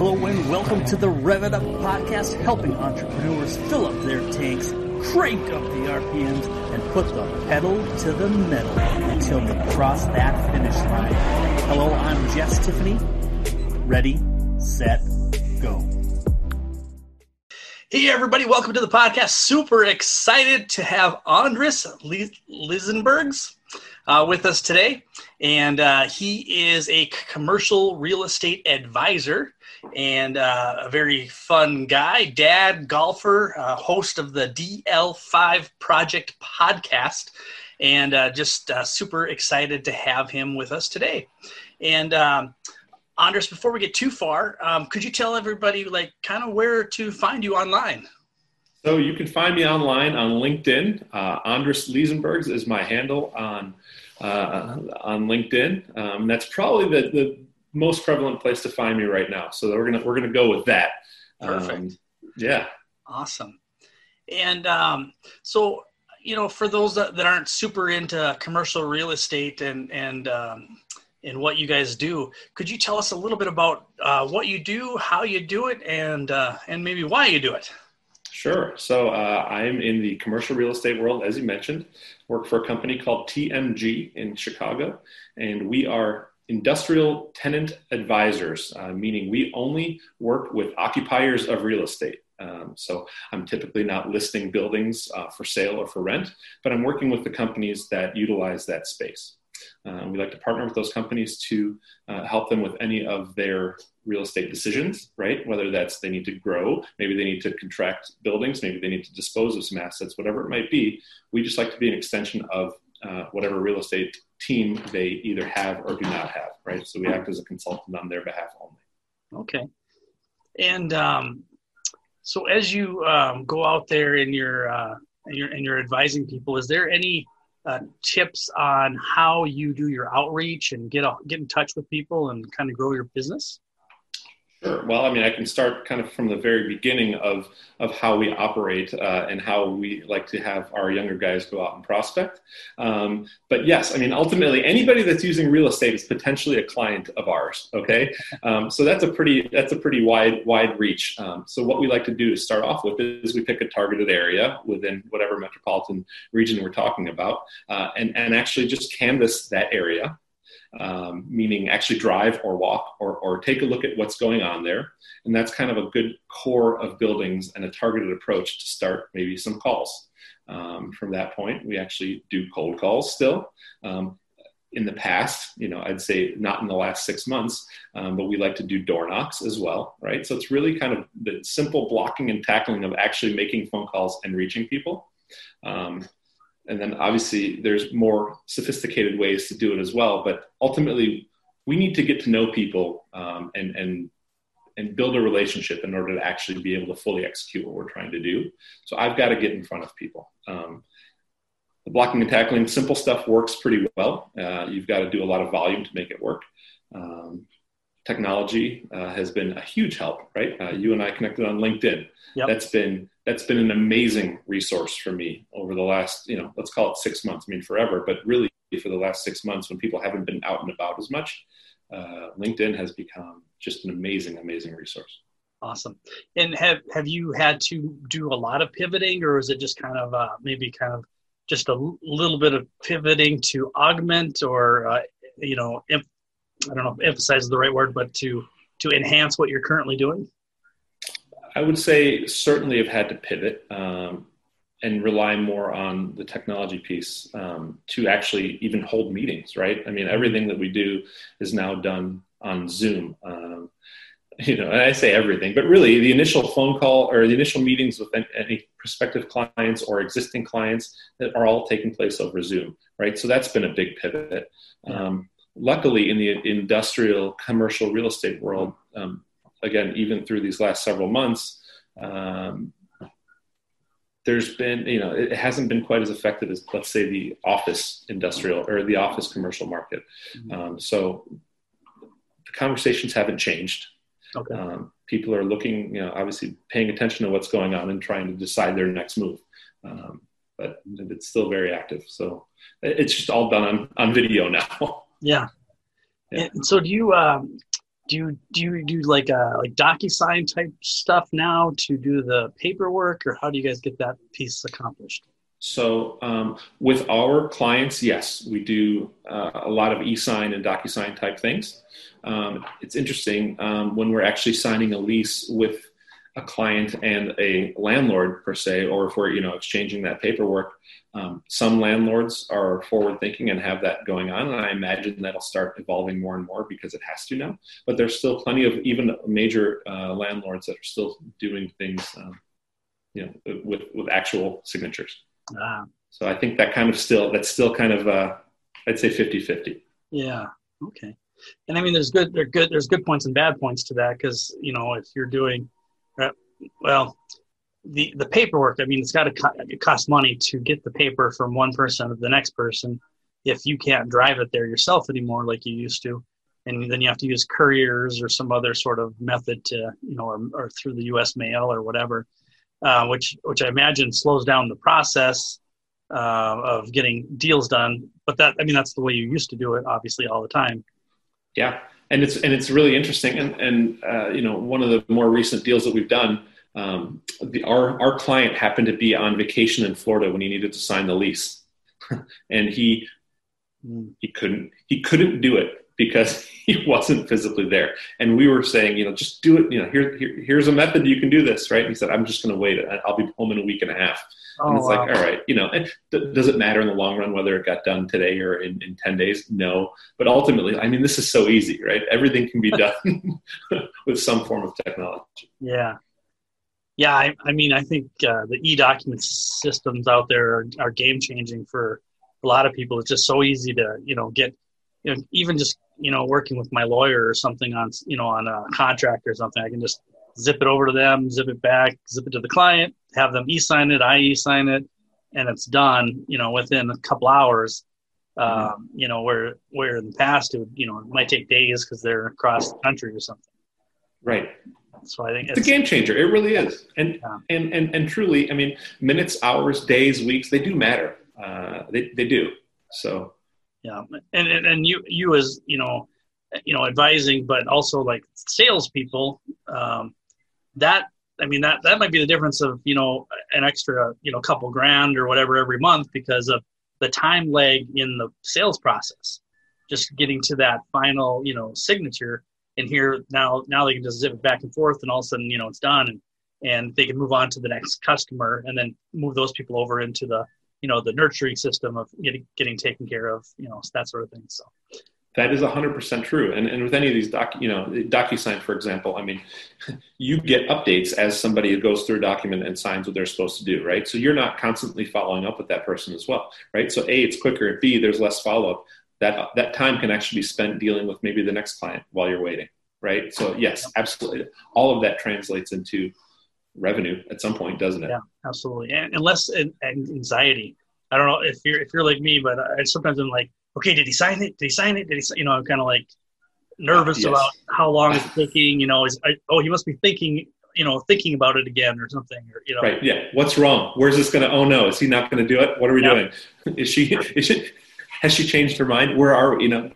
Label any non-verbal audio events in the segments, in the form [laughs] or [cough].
Hello and welcome to the Rev It Up podcast, helping entrepreneurs fill up their tanks, crank up the RPMs, and put the pedal to the metal until they cross that finish line. Hello, I'm Jess Tiffany. Ready, set, go. Hey everybody, welcome to the podcast. Super excited to have Andres Lisenbergs uh, with us today. And uh, he is a commercial real estate advisor and uh, a very fun guy, dad, golfer, uh, host of the DL5 Project podcast, and uh, just uh, super excited to have him with us today. And um, Andres, before we get too far, um, could you tell everybody, like, kind of where to find you online? So you can find me online on LinkedIn. Uh, Andres Liesenbergs is my handle on uh, on LinkedIn. Um, that's probably the, the most prevalent place to find me right now. So we're gonna we're gonna go with that. Perfect. Um, yeah. Awesome. And um, so you know, for those that, that, aren't super into commercial real estate and and um, and what you guys do, could you tell us a little bit about uh, what you do, how you do it, and uh, and maybe why you do it? Sure. So uh, I'm in the commercial real estate world, as you mentioned. Work for a company called TMG in Chicago, and we are industrial tenant advisors, uh, meaning we only work with occupiers of real estate. Um, so I'm typically not listing buildings uh, for sale or for rent, but I'm working with the companies that utilize that space. Uh, we like to partner with those companies to uh, help them with any of their real estate decisions, right? Whether that's they need to grow, maybe they need to contract buildings, maybe they need to dispose of some assets, whatever it might be. We just like to be an extension of uh, whatever real estate team they either have or do not have, right? So we act as a consultant on their behalf only. Okay. And um, so as you um, go out there and you're, uh, and you're, and you're advising people, is there any uh, tips on how you do your outreach and get a, get in touch with people and kind of grow your business? Sure. Well, I mean, I can start kind of from the very beginning of of how we operate uh, and how we like to have our younger guys go out and prospect. Um, but yes, I mean, ultimately, anybody that's using real estate is potentially a client of ours. Okay, um, so that's a pretty that's a pretty wide wide reach. Um, so what we like to do to start off with is we pick a targeted area within whatever metropolitan region we're talking about, uh, and and actually just canvas that area um, meaning actually drive or walk or, or take a look at what's going on there. And that's kind of a good core of buildings and a targeted approach to start maybe some calls. Um, from that point, we actually do cold calls still. Um, in the past, you know, I'd say not in the last six months, um, but we like to do door knocks as well, right? So it's really kind of the simple blocking and tackling of actually making phone calls and reaching people. Um, and then obviously there's more sophisticated ways to do it as well but ultimately we need to get to know people um, and and and build a relationship in order to actually be able to fully execute what we're trying to do. So i've got to get in front of people. Um, the blocking and tackling simple stuff works pretty well. Uh, you've got to do a lot of volume to make it work. Um, technology uh, has been a huge help right uh, you and i connected on linkedin yep. that's been that's been an amazing resource for me over the last, you know, let's call it six months. I mean, forever, but really for the last six months when people haven't been out and about as much, uh, LinkedIn has become just an amazing, amazing resource. Awesome. And have have you had to do a lot of pivoting, or is it just kind of uh, maybe kind of just a l- little bit of pivoting to augment, or uh, you know, I don't know, if emphasize is the right word, but to to enhance what you're currently doing? I would say certainly have had to pivot um, and rely more on the technology piece um, to actually even hold meetings, right? I mean, everything that we do is now done on Zoom. Um, [laughs] you know, and I say everything, but really the initial phone call or the initial meetings with any prospective clients or existing clients that are all taking place over Zoom, right? So that's been a big pivot. Um, luckily, in the industrial commercial real estate world, um, again, even through these last several months, um, there's been, you know, it hasn't been quite as effective as, let's say, the office industrial or the office commercial market. Mm-hmm. Um, so the conversations haven't changed. Okay. Um, people are looking, you know, obviously paying attention to what's going on and trying to decide their next move. Um, but it's still very active. So it's just all done on, on video now. [laughs] yeah. yeah. And so do you, um, do you do you do like a like DocuSign type stuff now to do the paperwork, or how do you guys get that piece accomplished? So um, with our clients, yes, we do uh, a lot of e-sign and DocuSign type things. Um, it's interesting um, when we're actually signing a lease with a client and a landlord per se, or if we're you know exchanging that paperwork. Um, some landlords are forward thinking and have that going on, and I imagine that'll start evolving more and more because it has to now. But there's still plenty of even major uh, landlords that are still doing things, um, you know, with with actual signatures. Ah. So I think that kind of still that's still kind of uh, I'd say 50-50. Yeah. Okay. And I mean, there's good, there's good, there's good points and bad points to that because you know if you're doing, well, the the paperwork. I mean, it's got to co- cost money to get the paper from one person to the next person. If you can't drive it there yourself anymore, like you used to, and then you have to use couriers or some other sort of method to, you know, or, or through the U.S. mail or whatever, uh, which which I imagine slows down the process uh, of getting deals done. But that, I mean, that's the way you used to do it, obviously, all the time. Yeah, and it's and it's really interesting. And and uh, you know, one of the more recent deals that we've done um, the, our our client happened to be on vacation in Florida when he needed to sign the lease, [laughs] and he he couldn't he couldn't do it because [laughs] he wasn't physically there. And we were saying, you know, just do it. You know, here, here here's a method you can do this, right? And he said, I'm just going to wait. I'll be home in a week and a half. Oh, it's wow. like, all right, you know, th- does it matter in the long run whether it got done today or in, in 10 days? No. But ultimately, I mean, this is so easy, right? Everything can be [laughs] done [laughs] with some form of technology. Yeah yeah, I, I mean, I think uh, the e-document systems out there are, are game changing for a lot of people. It's just so easy to, you know, get, you know, even just, you know, working with my lawyer or something on, you know, on a contract or something, I can just zip it over to them, zip it back, zip it to the client, have them e-sign it, I e-sign it, and it's done, you know, within a couple hours. Um, you know, where where in the past it would, you know, it might take days because they're across the country or something. Right. So I think it's, it's a game changer. It really is. And, yeah. and, and, and truly, I mean, minutes, hours, days, weeks, they do matter. Uh, they, they do. So, yeah. And, and, and you, you as, you know, you know, advising, but also like salespeople, um, that, I mean, that, that might be the difference of, you know, an extra, you know, couple grand or whatever every month because of the time lag in the sales process, just getting to that final, you know, signature and here now now they can just zip it back and forth and all of a sudden you know it's done and and they can move on to the next customer and then move those people over into the you know the nurturing system of getting getting taken care of you know that sort of thing. So that is 100% true. And, and with any of these doc you know docusign for example i mean [laughs] you get updates as somebody goes through a document and signs what they're supposed to do right? So you're not constantly following up with that person as well right? So a it's quicker. B there's less follow-up. That that time can actually be spent dealing with maybe the next client while you're waiting right? So yes absolutely. All of that translates into revenue at some point doesn't it? Yeah absolutely. And, and less anxiety. I don't know if you're if you're like me but i sometimes i'm like okay did he sign it did he sign it did he you know i'm kind of like nervous yes. about how long it's taking you know is I, oh he must be thinking you know thinking about it again or something or you know right yeah what's wrong where's this going to oh no is he not going to do it what are we yeah. doing is she is she has she changed her mind? Where are we? You know,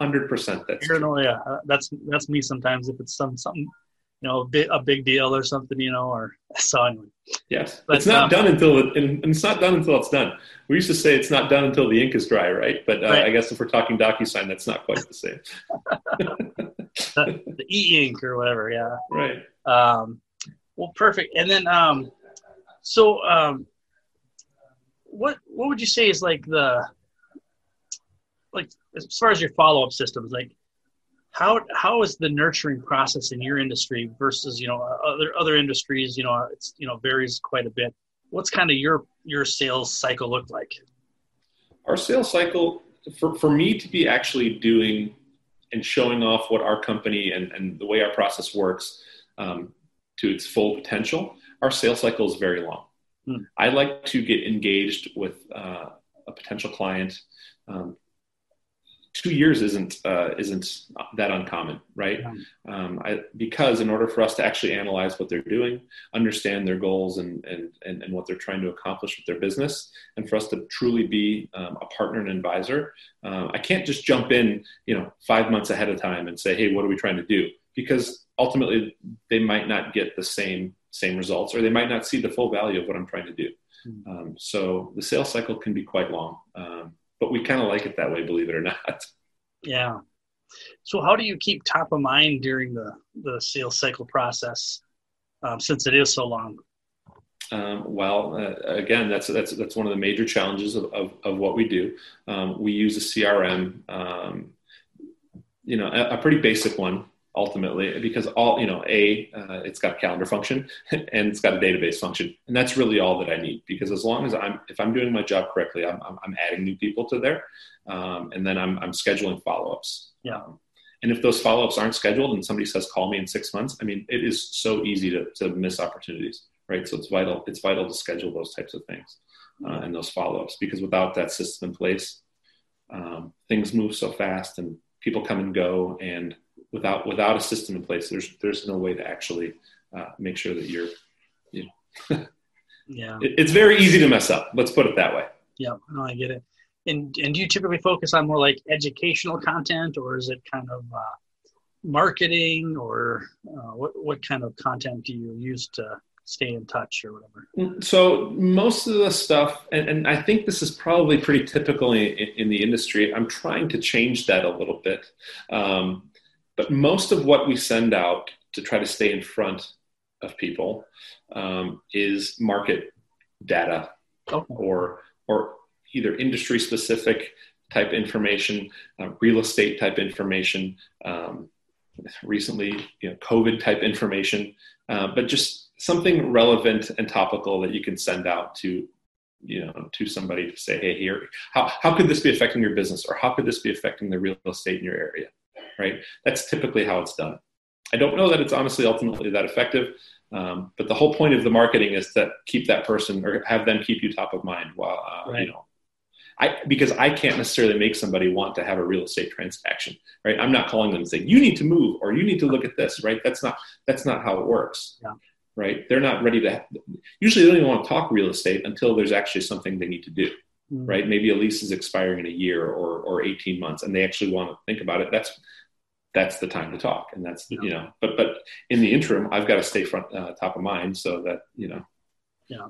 hundred percent. That's yeah. Uh, that's that's me sometimes. If it's some something, you know, a big, a big deal or something, you know, or so anyway. Yes, but, it's not um, done until it, and it's not done until it's done. We used to say it's not done until the ink is dry, right? But uh, right. I guess if we're talking DocuSign, that's not quite the same. [laughs] [laughs] the, the e-ink or whatever, yeah. Right. Um, well, perfect. And then, um, so, um, what what would you say is like the like as far as your follow up systems, like how how is the nurturing process in your industry versus you know other other industries? You know, it's you know varies quite a bit. What's kind of your your sales cycle look like? Our sales cycle for for me to be actually doing and showing off what our company and, and the way our process works um, to its full potential, our sales cycle is very long. Hmm. I like to get engaged with uh, a potential client um, two years isn't uh, isn't that uncommon, right? Um, I, because in order for us to actually analyze what they're doing, understand their goals and, and and and what they're trying to accomplish with their business, and for us to truly be um, a partner and advisor, uh, I can't just jump in, you know, five months ahead of time and say, hey, what are we trying to do? Because ultimately, they might not get the same same results, or they might not see the full value of what I'm trying to do. Hmm. Um, so the sales cycle can be quite long. Um, but we kind of like it that way, believe it or not. [laughs] Yeah. So how do you keep top of mind during the the sales cycle process, um, since it is so long? Um, well, uh, again, that's that's that's one of the major challenges of, of, of what we do. Um, we use a CRM, um, you know, a, a, pretty basic one ultimately because all you know a uh, it's got a calendar function [laughs] and it's got a database function. And that's really all that i need because as long as i'm if i'm doing my job correctly i'm, I'm, I'm adding new people to there um, and then i'm, I'm scheduling follow-ups. Yeah. Um, and if those follow-ups aren't scheduled and somebody says call me in six months i mean it is so easy to, to miss opportunities right? So it's vital it's vital to schedule those types of things uh, and those follow-ups because without that system in place um, things move so fast and people come and go and without without a system in place, there's there's no way to actually uh, make sure that you're, you know, [laughs] yeah, it, it's very easy to mess up. Let's put it that way. Yeah, no, I get it. And and do you typically focus on more like educational content, or is it kind of uh, marketing, or uh, what what kind of content do you use to stay in touch or whatever? Mm, so most of the stuff, and, and I think this is probably pretty typical in, in, the industry. I'm trying to change that a little bit. Um, but most of what we send out to try to stay in front of people um, is market data or or either industry specific type information, uh, real estate type information, um, recently you know, COVID type information, uh, but just something relevant and topical that you can send out to you know to somebody to say hey here how, how could this be affecting your business or how could this be affecting the real estate in your area right? That's typically how it's done. I don't know that it's honestly ultimately that effective, um, but the whole point of the marketing is to keep that person or have them keep you top of mind while uh, right. you know. I, because I can't necessarily make somebody want to have a real estate transaction, right? I'm not calling them and saying you need to move or you need to look at this, right? That's not that's not how it works, yeah. right? They're not ready to. Usually, they don't even want to talk real estate until there's actually something they need to do, mm-hmm. right? Maybe a lease is expiring in a year or or 18 months, and they actually want to think about it. That's that's the time to talk and that's yeah. you know but but in the interim i've got to stay front uh, top of mind so that you know yeah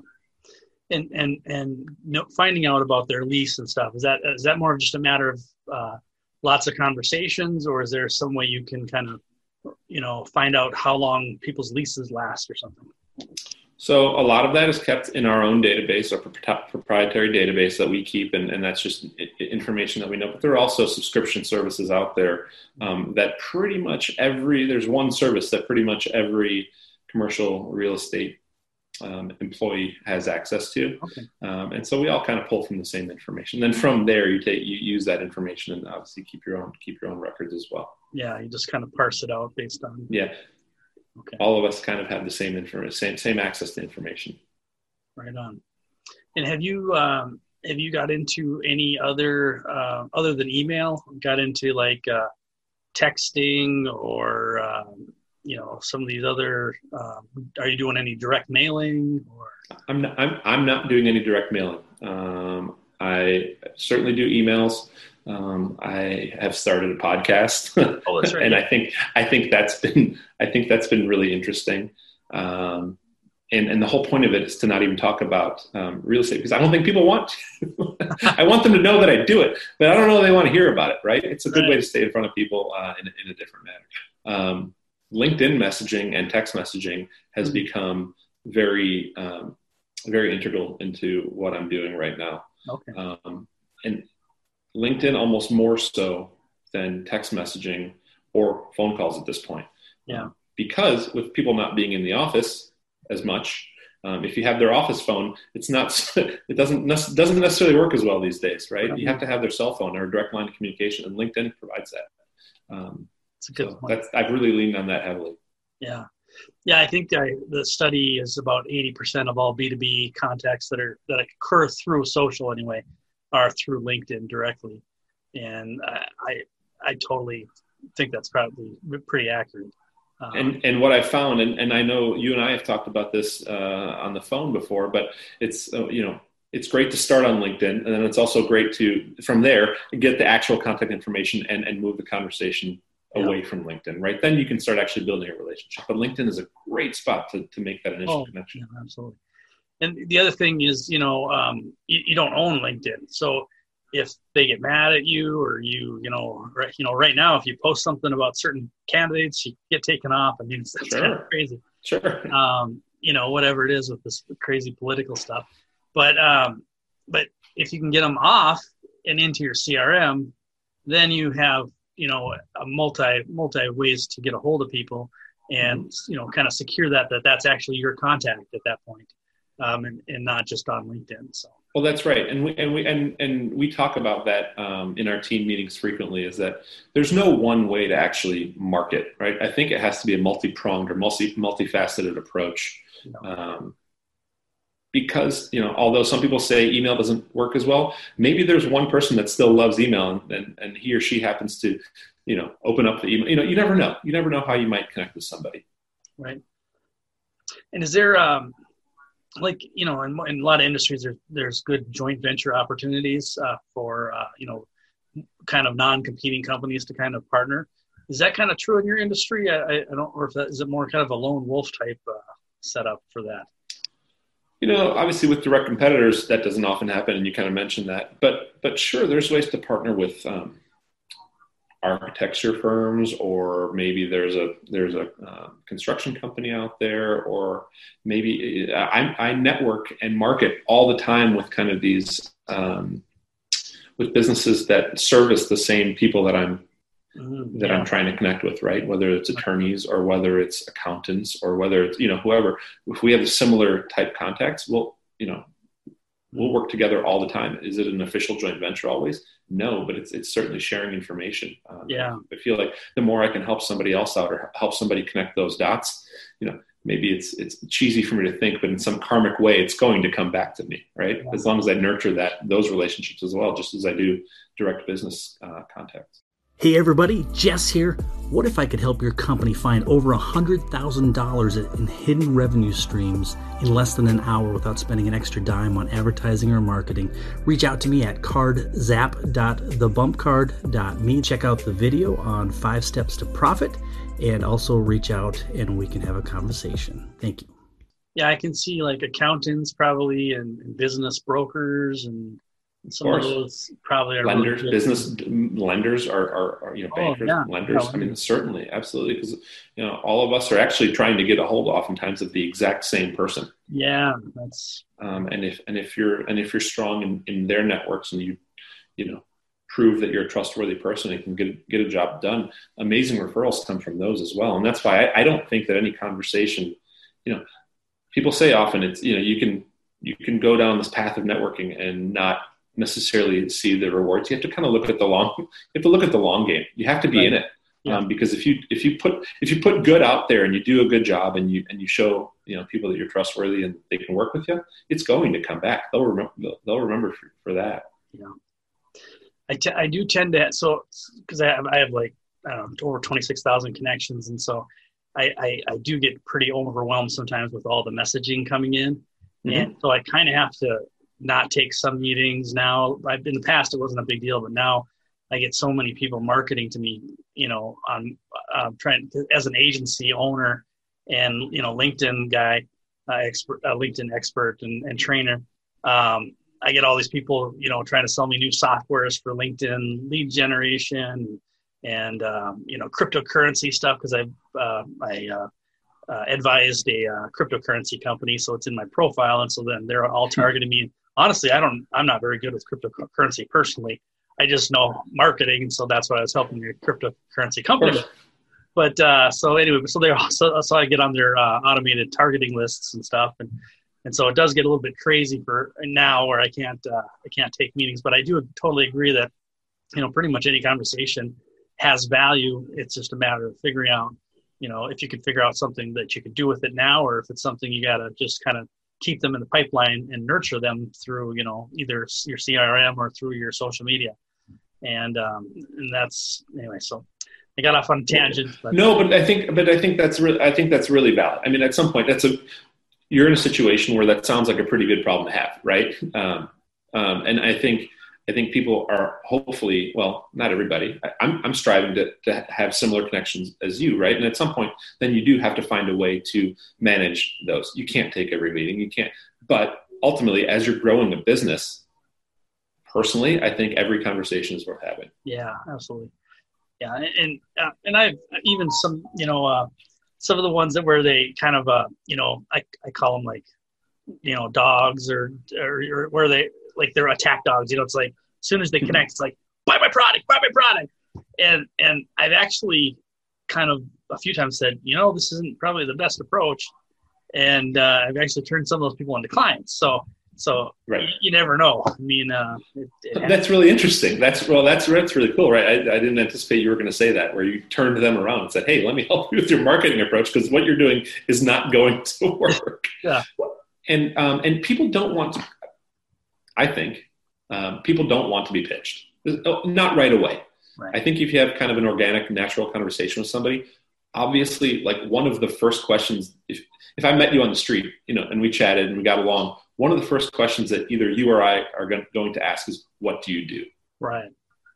and and and finding out about their lease and stuff is that is that more of just a matter of uh, lots of conversations or is there some way you can kind of you know find out how long people's leases last or something so a lot of that is kept in our own database, our proprietary database that we keep, and, and that's just information that we know. But there are also subscription services out there um, that pretty much every there's one service that pretty much every commercial real estate um, employee has access to, okay. um, and so we all kind of pull from the same information. Then from there, you take you use that information and obviously keep your own keep your own records as well. Yeah, you just kind of parse it out based on yeah Okay. All of us kind of have the same information, same same access to information. Right on. And have you um, have you got into any other uh, other than email? Got into like uh, texting or um, you know some of these other? Um, are you doing any direct mailing? Or I'm not, I'm I'm not doing any direct mailing. Um, I certainly do emails. Um, I have started a podcast, oh, right. [laughs] and I think I think that's been I think that's been really interesting. Um, and and the whole point of it is to not even talk about um, real estate because I don't think people want. To. [laughs] I want them to know that I do it, but I don't know they want to hear about it. Right? It's a good right. way to stay in front of people uh, in, in a different manner. Um, LinkedIn messaging and text messaging has mm-hmm. become very um, very integral into what I'm doing right now. Okay. Um, and LinkedIn almost more so than text messaging or phone calls at this point. Yeah. Because with people not being in the office as much, um, if you have their office phone, it's not. [laughs] It doesn't doesn't necessarily work as well these days, right? You have to have their cell phone or a direct line of communication, and LinkedIn provides that. Um, that's a good so point. I've really leaned on that heavily. Yeah, yeah. I think I, the study is about eighty percent of all B two B contacts that are that occur through social anyway are through LinkedIn directly. and I, I, totally think that's probably pretty accurate. Um, and and what I found, and, and I know you and I have talked about this uh, on the phone before, but it's uh, you know it's great to start on LinkedIn, and then it's also great to from there get the actual contact information and and move the conversation away yeah. from LinkedIn. Right then, you can start actually building a relationship. But LinkedIn is a great spot to to make that initial oh, connection. Yeah, absolutely. And the other thing is, you know, um, you, you don't own LinkedIn, so if they get mad at you or you you know right, you know right now if you post something about certain candidates you get taken off. I mean it's, sure. kind of crazy. Sure. Um, you know whatever it is with this crazy political stuff. But um, but if you can get them off and into your crm then you have you know a multi multi ways to get a hold of people and mm-hmm. you know kind of secure that that that's actually your contact at that point um, and, and not just on linkedin so well, that's right, and we and we and and we talk about that um, in our team meetings frequently. Is that there's no one way to actually market, right? I think it has to be a multi-pronged or multi multifaceted approach. Um, because you know, although some people say email doesn't work as well, maybe there's one person that still loves email, and, and, and he or she happens to, you know, open up the email. You know, you never know. You never know how you might connect with somebody. Right. And is there um, like you know in, in a lot of industries there's there's good joint venture opportunities uh, for uh, you know kind of non-competing companies to kind of partner. Is that kind of true in your industry? I, I don't or if that is it more kind of a lone wolf type uh, setup for that? You know obviously with direct competitors that doesn't often happen and you kind of mentioned that. But but sure there's ways to partner with um, architecture firms or maybe there's a there's a uh, construction company out there or maybe I, I, network and market all the time with kind of these um, with businesses that service the same people that i'm mm-hmm. that i'm trying to connect with right whether it's attorneys or whether it's accountants or whether it's you know whoever if we have similar type contacts well you know we'll work together all the time. Is it an official joint venture always? No, but it's it's certainly sharing information. Um, yeah, I feel like the more I can help somebody else out or help somebody connect those dots, you know, maybe it's it's cheesy for me to think, but in some karmic way, it's going to come back to me, right? Yeah. As long as I nurture that those relationships as well, just as I do direct business uh, contacts. Hey everybody, Jess here. What if I could help your company find over $100,000 in hidden revenue streams in less than an hour without spending an extra dime on advertising or marketing? Reach out to me at cardzap.thebumpcard.me. Check out the video on 5 steps to profit and also reach out and we can have a conversation. Thank you. Yeah, I can see like accountants probably and, and business brokers and some of, of those probably are lenders, really business lenders are, are, are, you know oh, bankers, oh, yeah. lenders. I mean, certainly, absolutely, because you know all of us are actually trying to get a hold, oftentimes, of the exact same person. Yeah, that's. Um, and if and if you're and if you're strong in, in their networks and you, you know, prove that you're a trustworthy person and can get get a job done, amazing referrals come from those as well. And that's why I, I don't think that any conversation, you know, people say often it's you know you can you can go down this path of networking and not necessarily see the rewards. You have to kind of look at the long. You have to look at the long game. You have to be right. in it yeah. um, because if you if you put if you put good out there and you do a good job and you and you show you know people that you're trustworthy and they can work with you, it's going to come back. They'll remember. They'll remember for, for that. Yeah, I, t- I do tend to so because I have I have like um, over twenty six thousand connections, and so I, I, I do get pretty overwhelmed sometimes with all the messaging coming in, mm-hmm. and so I kind of have to not take some meetings now. I've in the past it wasn't a big deal, but now I get so many people marketing to me. You know, on uh, trying to, as an agency owner and you know LinkedIn guy, uh, expert, uh, LinkedIn expert and, and trainer. Um, I get all these people, you know, trying to sell me new softwares for LinkedIn lead generation and um, you know cryptocurrency stuff because I uh, I uh, uh, advised a uh, cryptocurrency company, so it's in my profile, and so then they're all targeting me honestly, I don't, I'm not very good with cryptocurrency personally. I just know marketing, so that's why I was helping the cryptocurrency company. But uh, so anyway, so they so, so I get on their uh, automated targeting lists and stuff, and and so it does get a little bit crazy for now where I can't uh, I can't take meetings. But I do totally agree that you know pretty much any conversation has value. It's just a matter of figuring out you know if you can figure out something that you could do with it now, or if it's something you got to just kind of keep them in the pipeline and nurture them through you know either your crm or through your social media and um, and that's anyway. So I got off on a tangent. But. No, but I think but I think that's really I think that's really valid. I mean, at some point, that's a you're in a situation where that sounds like a pretty good problem to have, right? Um, um, and I think I think people are hopefully, well, not everybody. I, I'm, I'm striving to, to have similar connections as you, right? And at some point, then you do have to find a way to manage those. You can't take every meeting, you can't. But ultimately, as you're growing a business, personally, I think every conversation is worth having. Yeah, absolutely. Yeah, and uh, and I've even some, you know, uh, some of the ones that where they kind of, uh, you know, I I call them like, you know, dogs or or, or where they like they're attack dogs. You know, it's like as soon as they mm-hmm. connect, it's like buy my product, buy my product. And and I've actually kind of a few times said, you know, this isn't probably the best approach. And uh, I've actually turned some of those people into clients. So so right. you, you never know. I mean, uh, it, it that's really interesting. That's well, that's that's really cool, right? I, I didn't anticipate you were going to say that, where you turned them around and said, "Hey, let me [laughs] help you with your marketing approach because what you're doing is not going [laughs] to work." yeah. And um, and people don't want to. I think um, people don't want to be pitched. Oh, not right away. Right. I think if you have kind of an organic, natural conversation with somebody, obviously, like one of the first questions, if if I met you on the street, you know, and we chatted and we got along, one of the first questions that either you or I are going to ask is, "What do you do?" Right.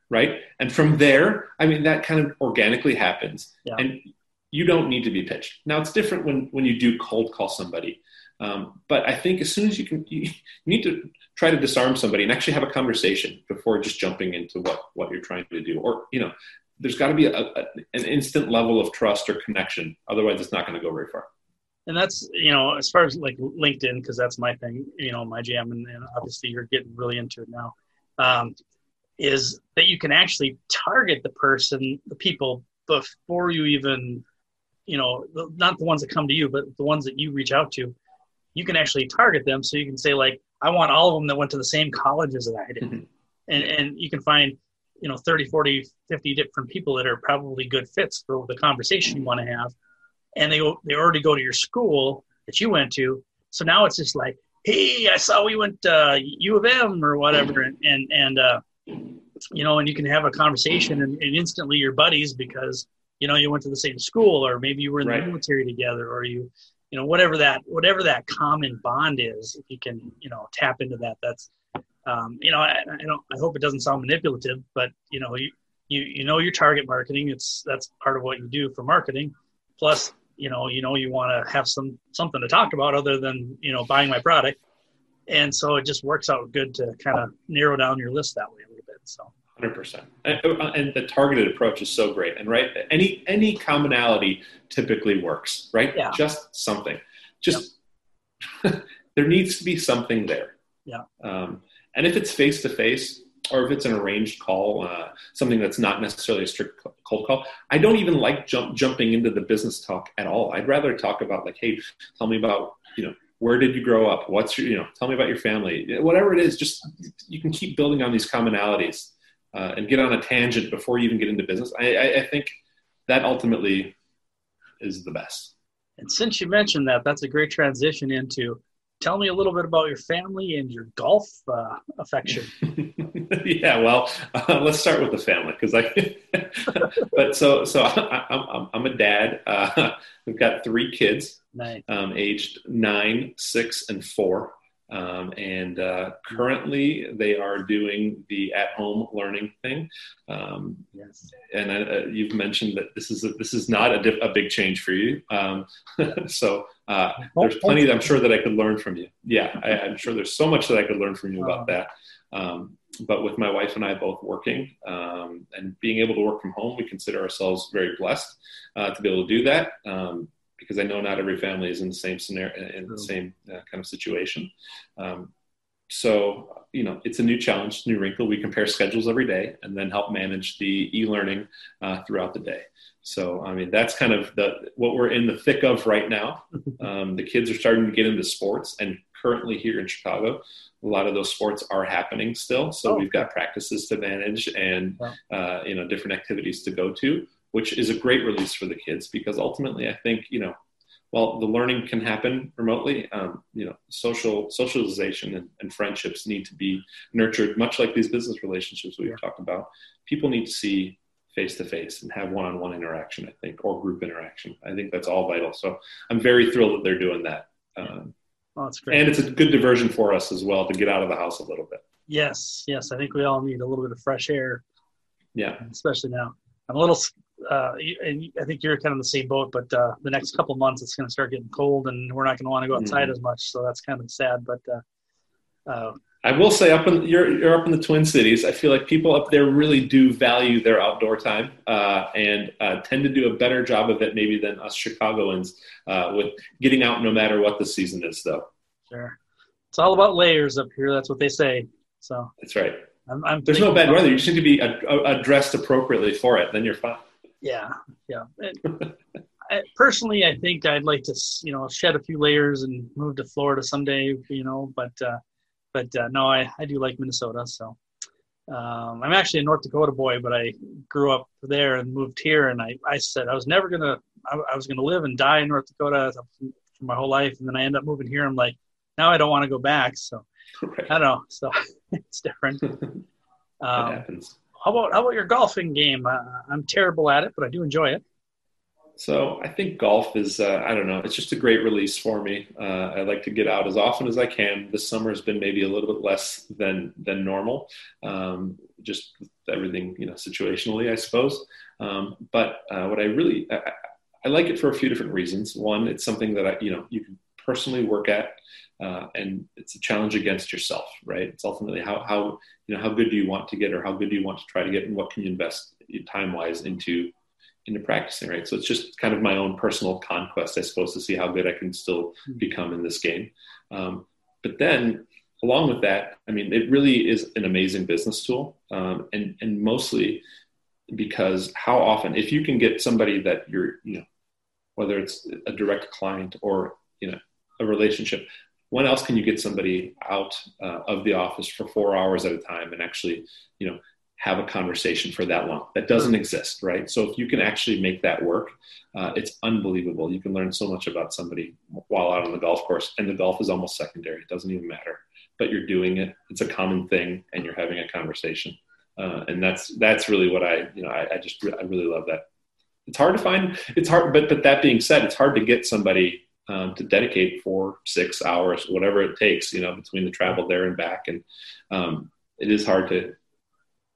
Right. And from there, I mean, that kind of organically happens, yeah. and you don't need to be pitched. Now, it's different when when you do cold call somebody. Um, but I think as soon as you can, you need to try to disarm somebody and actually have a conversation before just jumping into what what you're trying to do. Or you know, there's got to be a, a, an instant level of trust or connection. Otherwise, it's not going to go very far. And that's you know, as far as like LinkedIn, because that's my thing. You know, my jam, and, and, obviously you're getting really into it now. Um, is that you can actually target the person, the people before you even, you know, not the ones that come to you, but the ones that you reach out to you can actually target them. So you can say like, I want all of them that went to the same colleges that I did. Mm-hmm. And, and you can find, you know, 30, 40, 50 different people that are probably good fits for the conversation you want to have. And they, they already go to your school that you went to. So now it's just like, Hey, I saw we went uh, U of M or whatever. And, and, and uh, you know, and you can have a conversation and, and, instantly you're buddies because, you know, you went to the same school or maybe you were in right. the military together or you, you know whatever that whatever that common bond is if you can you know tap into that that's um, you know I, I don't i hope it doesn't sound manipulative but you know you, you you know your target marketing it's that's part of what you do for marketing. Plus you know you know you want to have some something to talk about other than you know buying my product. And so it just works out good to kind of narrow down your list that way a little bit so Hundred percent, uh, and the targeted approach is so great. And right, any any commonality typically works, right? Yeah. Just something, just yep. [laughs] there needs to be something there. Yeah. Um, and if it's face to face, or if it's an arranged call, uh, something that's not necessarily a strict cold call, I don't even like jump, jumping into the business talk at all. I'd rather talk about like, hey, tell me about you know where did you grow up? What's your you know tell me about your family, whatever it is. Just you can keep building on these commonalities uh, and get on a tangent before you even get into business. I, I, I think that ultimately is the best. And since you mentioned that, that's a great transition into tell me a little bit about your family and your golf uh, affection. [laughs] yeah, well, uh, let's start with the family because I. [laughs] but so so I, am I'm a dad. Uh, [laughs] we've got three kids, nice. um, aged nine, six, and four. Um, and uh, currently, they are doing the at-home learning thing. Um, yes. And uh, you've mentioned that this is a, this is not a, diff- a big change for you. Um, [laughs] so uh, there's plenty that I'm sure that I could learn from you. Yeah, I, am sure there's so much that I could learn from you about that. Um, but with my wife and I both working um, and being able to work from home, we consider ourselves very blessed uh, to be able to do that. Because I know not every family is in the same scenario, in the same uh, kind of situation. Um, so, you know, it's a new challenge, new wrinkle. We compare schedules every day and then help manage the e-learning uh, throughout the day. So, I mean, that's kind of the what we're in the thick of right now. [laughs] Um, the kids are starting to get into sports, and currently here in Chicago, a lot of those sports are happening still. So oh. we've got practices to manage and uh, you know different activities to go to which is a great release for the kids because ultimately I think, you know, while the learning can happen remotely, um, you know, social socialization and, and, friendships need to be nurtured, much like these business relationships we've yeah. talked about. People need to see face to face and have one-on-one interaction, I think, or group interaction. I think that's all vital. So I'm very thrilled that they're doing that. Um, oh, that's great. And it's a good diversion for us as well to get out of the house a little bit. Yes, yes. I think we all need a little bit of fresh air. Yeah. Especially now. I'm a little uh, and I think you're kind of in the same boat, but uh, the next couple months it's going to start getting cold, and we're not going to want to go outside mm-hmm. as much. So that's kind of sad. But uh, uh, I will say, up in you're you're up in the Twin Cities. I feel like people up there really do value their outdoor time uh, and uh, tend to do a better job of it maybe than us Chicagoans with getting out no matter what the season is. Though, sure, it's all about layers up here. That's what they say. So that's right. I'm, I'm There's no bad weather. You just need to be addressed appropriately for it. Then you're fine. Yeah, yeah. I, personally, I think I'd like to, you know, shed a few layers and move to Florida someday. You know, but uh, but uh, no, I, I do like Minnesota. So um, I'm actually a North Dakota boy, but I grew up there and moved here. And I, I said I was never gonna I, I was gonna live and die in North Dakota for my whole life, and then I end up moving here. I'm like, now I don't want to go back. So [laughs] right. I don't know. So [laughs] it's different. [laughs] Um, happens. How about how about your golfing game? Uh, I'm terrible at it, but I do enjoy it. So I think golf is uh, I don't know it's just a great release for me. Uh, I like to get out as often as I can. This summer has been maybe a little bit less than than normal, um, just everything you know situationally I suppose. Um, but uh, what I really I, I, like it for a few different reasons. One, it's something that I you know you can personally work at uh, and it's a challenge against yourself, right? It's ultimately how how you know how good do you want to get, or how good do you want to try to get, and what can you invest time wise into into practicing, right? So it's just kind of my own personal conquest, I suppose, to see how good I can still hmm. become in this game. Um, but then along with that, I mean, it really is an amazing business tool, um, and and mostly because how often, if you can get somebody that you're, you know, whether it's a direct client or you know a relationship when else can you get somebody out uh, of the office for four hours at a time and actually you know have a conversation for that long? That doesn't exist right? So if you can actually make that work uh, it's unbelievable. You can learn so much about somebody while out on the golf course and the golf is almost secondary. It doesn't even matter. But you're doing it. It's a common thing and you're having a conversation. Uh, and that's that's really what i you know i, I just i really love that. It's hard to find it's hard but but that being said it's hard to get somebody um, to dedicate four, six hours, whatever it takes, you know, between the travel there and back. And um, it is hard to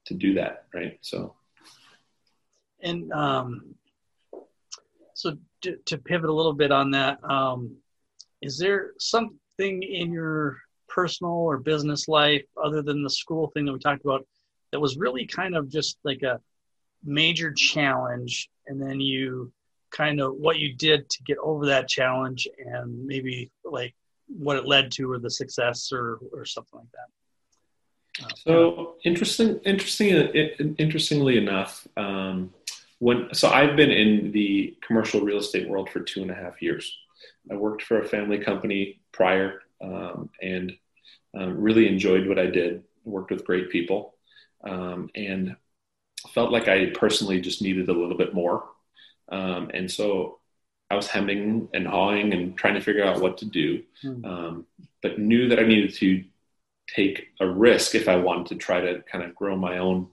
to do that, right? So, and um, so to, to pivot a little bit on that, um, is there something in your personal or business life other than the school thing that we talked about that was really kind of just like a major challenge, and then you kind of what you did to get over that challenge and maybe like what it led to or the success or, or something like that. Uh, so interesting, interesting, interestingly enough, um, when so I've been in the commercial real estate world for two and a half years. I worked for a family company prior um, and um, really enjoyed what I did. Worked with great people um, and felt like I personally just needed a little bit more um, and so I was hemming and hawing and trying to figure out what to do, hmm. um, but knew that I needed to take a risk if I wanted to try to kind of grow my own.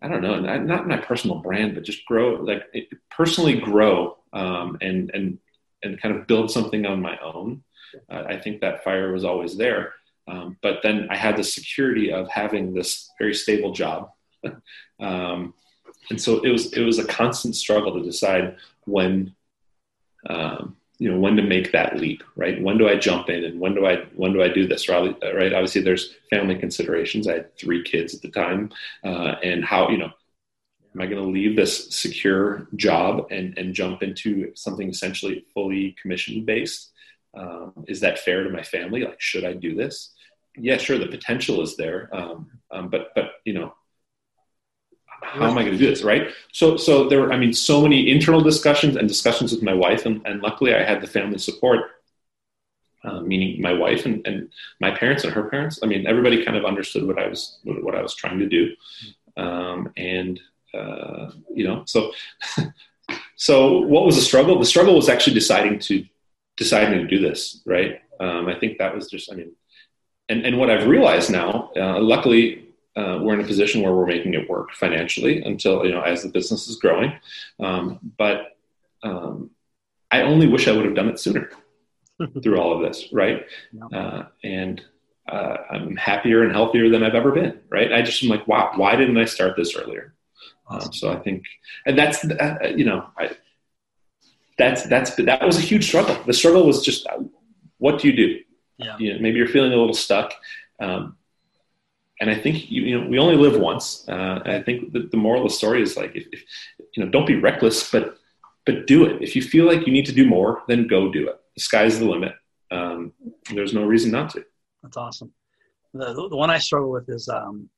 I don't know, not my personal brand, but just grow, like personally grow um, and and and kind of build something on my own. Uh, I think that fire was always there, um, but then I had the security of having this very stable job. [laughs] and so it was it was a constant struggle to decide when um, you know when to make that leap right? When do i jump in and when do i when do i do this right? Right? Obviously there's family considerations. I had three kids at the time uh, and how you know am i going to leave this secure job and and jump into something essentially fully commission based um, is that fair to my family? Like should i do this? Yeah sure the potential is there um, um but but you know how am I going to do this, right? So, so there were, I mean, so many internal discussions and discussions with my wife, and, and luckily I had the family support, uh, meaning my wife and, and my parents and her parents. I mean, everybody kind of understood what I was what I was trying to do, um, and uh, you know, so [laughs] so what was the struggle? The struggle was actually deciding to deciding to do this, right? Um, I think that was just, I mean, and, and what I've realized now, uh, luckily, uh, we're in a position where we're making it work financially until, you know, as the business is growing. Um, but um, I only wish I would have done it sooner [laughs] through all of this, right? Uh, and uh, I'm happier and healthier than I've ever been, right? I just am like, wow, why didn't I start this earlier? Um, so I think, and that's, uh, you know, I, that's, that's, that was a huge struggle. The struggle was just, uh, what do you do? Yeah. You know, maybe you're feeling a little stuck. Um, and I think you, you know we only live once. Uh, I think the, the, moral of the story is like if, if, you know don't be reckless, but but do it. If you feel like you need to do more, then go do it. The sky's the limit. Um, there's no reason not to. That's awesome. The the one I struggle with is um,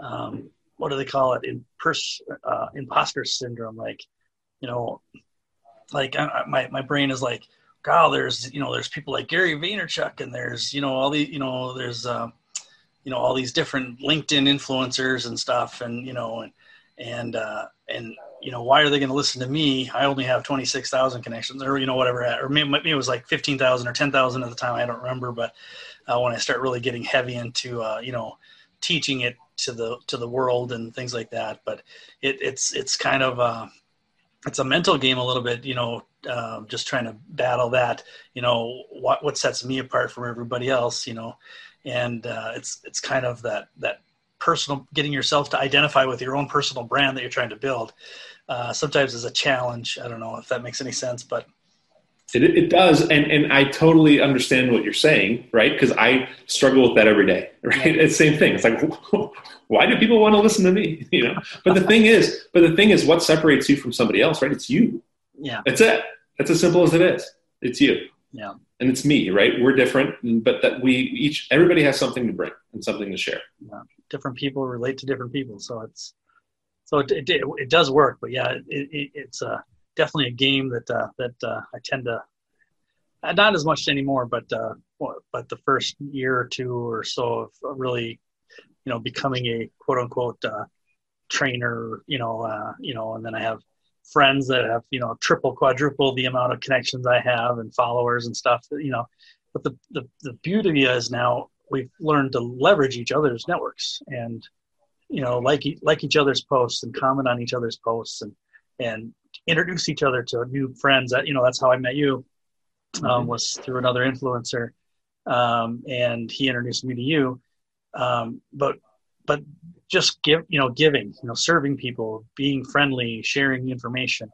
um, what do they call it? In pers- uh, imposter syndrome. Like you know, like I, my my brain is like God, there's you know there's people like Gary Vaynerchuk and there's you know all the you know there's uh, you know all these different LinkedIn influencers and stuff and you know and and uh, and you know why are they going to listen to me? I only have twenty six thousand connections or you know whatever or maybe, maybe it was like fifteen thousand or ten thousand at the time I don't remember but uh, when I start really getting heavy into uh, you know teaching it to the to the world and things like that but it, it's it's kind of uh, it's a mental game a little bit, you know, um, just trying to battle that, you know, what, what sets me apart from everybody else, you know, and uh, it's, it's kind of that, that personal, getting yourself to identify with your own personal brand that you're trying to build. Uh, sometimes is a challenge. I don't know if that makes any sense, but it, it does, and and I totally understand what you're saying, right? Because I struggle with that every day, [laughs] right? Yeah. It's the same thing. It's like, [laughs] why do people want to listen to me? [laughs] You know. But the thing is, but the thing is, what separates you from somebody else, right? It's you. Yeah. That's it. That's as simple as it is. It's you. Yeah. And it's me, right? We're different, but that we each, everybody has something to bring and something to share. Yeah. Different people relate to different people, so it's so it it, it does work. But yeah, it, it, it's a definitely a game that uh, that uh, I tend to uh, not as much anymore, but uh, but the first year or two or so of really, you know, becoming a quote unquote uh, trainer, you know, uh, you know, and then I have friends that have you know triple, quadruple the amount of connections I have and followers and stuff, you know. But the the, the beauty is now we've learned to leverage each other's networks and you know like like each other's posts and comment on each other's posts and and introduce each other to new friends. That you know that's how I met you. Um, mm-hmm. was through another influencer, um, and he introduced me to you. Um, but but just give you know giving you know serving people, being friendly, sharing information,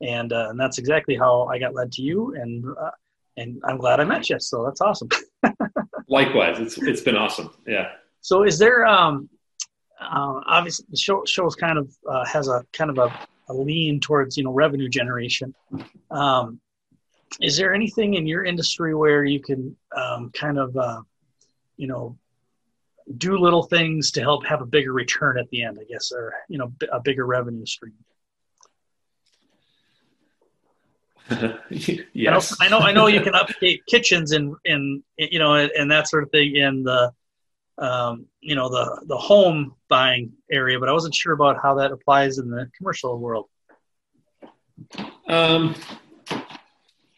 and uh, and that's exactly how I got led to you. And uh, and I'm glad I met you. So that's awesome. [laughs] Likewise, it's it's been awesome. Yeah. So is there um uh, obviously the show shows kind of uh, has a kind of a a lean towards you know revenue generation. Um, is there anything in your industry where you can um, kind of uh, you know do little things to help have a bigger return at the end? I guess, or you know a bigger revenue stream. [laughs] yes. I know, I know. I know you [laughs] can update kitchens and and you know and that sort of thing in the um, you know the the home buying area, but I wasn't sure about how that applies in the commercial world. Um,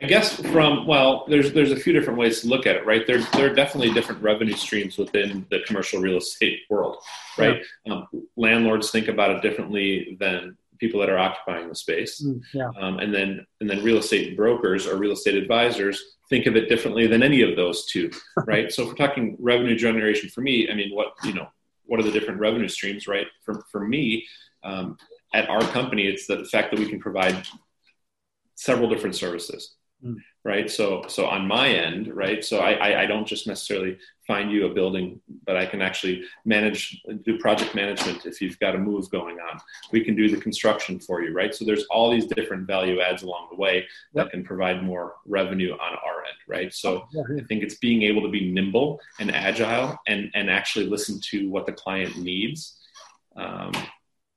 I guess from well, there's there's a few different ways to look at it, right? There there are definitely different revenue streams within the commercial real estate world, right? Yeah. Um, landlords think about it differently than people that are occupying the space, mm, yeah. um, and then and then real estate brokers or real estate advisors think of it differently than any of those two, [laughs] right? so if we're talking revenue generation for me, I mean, what you know, what are the different revenue streams, right? For for me, um, at our company, it's the fact that we can provide several different services. Mm. Right. So, so on my end, right. So I, I, I, don't just necessarily find you a building, but I can actually manage, do project management. If you've got a move going on, we can do the construction for you. Right. So there's all these different value adds along the way yep. that can provide more revenue on our end. Right. So I think it's being able to be nimble and agile and, and actually listen to what the client needs. Um,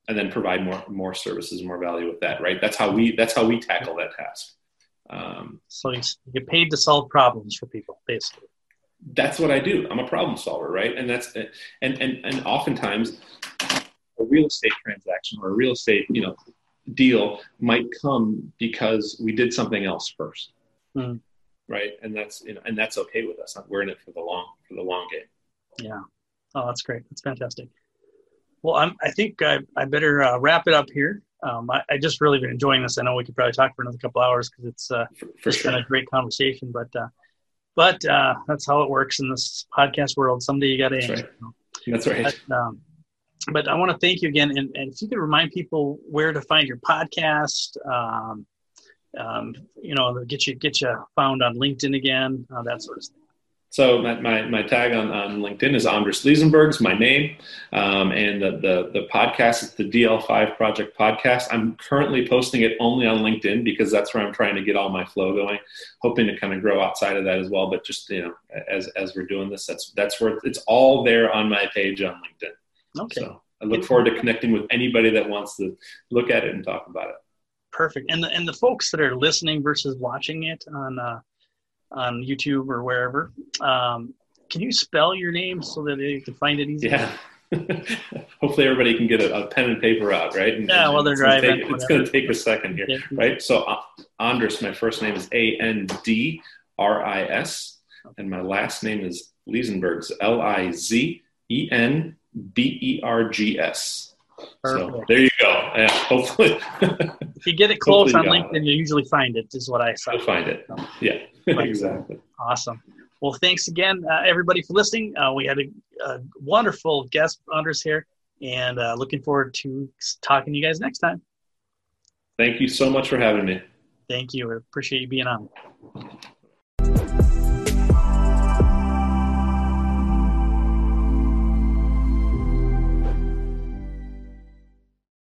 and then provide more more services, more value with that, right? That's how we that's how we tackle that task. Um, so you get paid to solve problems for people, basically. That's what I do. I'm a problem solver, right? And that's and and and oftentimes a real estate transaction or a real estate, you know, deal might come because we did something else first. Mm. Right. And that's, you know, and that's okay with us. We're in it for the long, for the long game. Yeah. Oh, that's great. That's fantastic. Well, I'm, I think I, I better uh, wrap it up here. Um, I, I, just really been enjoying this. I know we could probably talk for another couple hours because it's uh, for, for sure. been a great conversation. But uh, but uh, that's how it works in this podcast world. Someday you got to That's end. right. That's right. But, um, but I want to thank you again, and, and if you could remind people where to find your podcast, um, um, you know, get you get you found on LinkedIn again, uh, that sort of thing. So my, my, my tag on, on LinkedIn is Andris Lizenbergs my name, um, and the, the, the podcast is the DL5 Project Podcast. I'm currently posting it only on LinkedIn because that's where I'm trying to get all my flow going. Hoping to kind of grow outside of that as well, but just you know, as as we're doing this, that's that's where it's all there on my page on LinkedIn. Okay, So I look forward to connecting with anybody that wants to look at it and talk about it. perfect. And the and the folks that are listening versus watching it on uh, on YouTube or wherever, um, can you spell your name so that they can find it easy? Yeah. [laughs] Hopefully everybody can get a, a, pen and paper out, right? And, Yeah, while they're it's gonna driving, take- it's going to take a second here, Yeah. right? So uh, Andris, my first name is A N D R I S, and my last name is Lizenbergs, L I Z E N B E R G S. So Perfect. there you go. Yeah, hopefully [laughs] If you get it close on Hopefully you got LinkedIn, you usually find it. Is what I saw. you'll find it. Yeah. Exactly. Awesome. Well, thanks again, uh, everybody, for listening. Uh, we had a, a wonderful guest, Andris, here, and uh, looking forward to talking to you guys next time. Thank you so much for having me. Thank you. I appreciate you being on.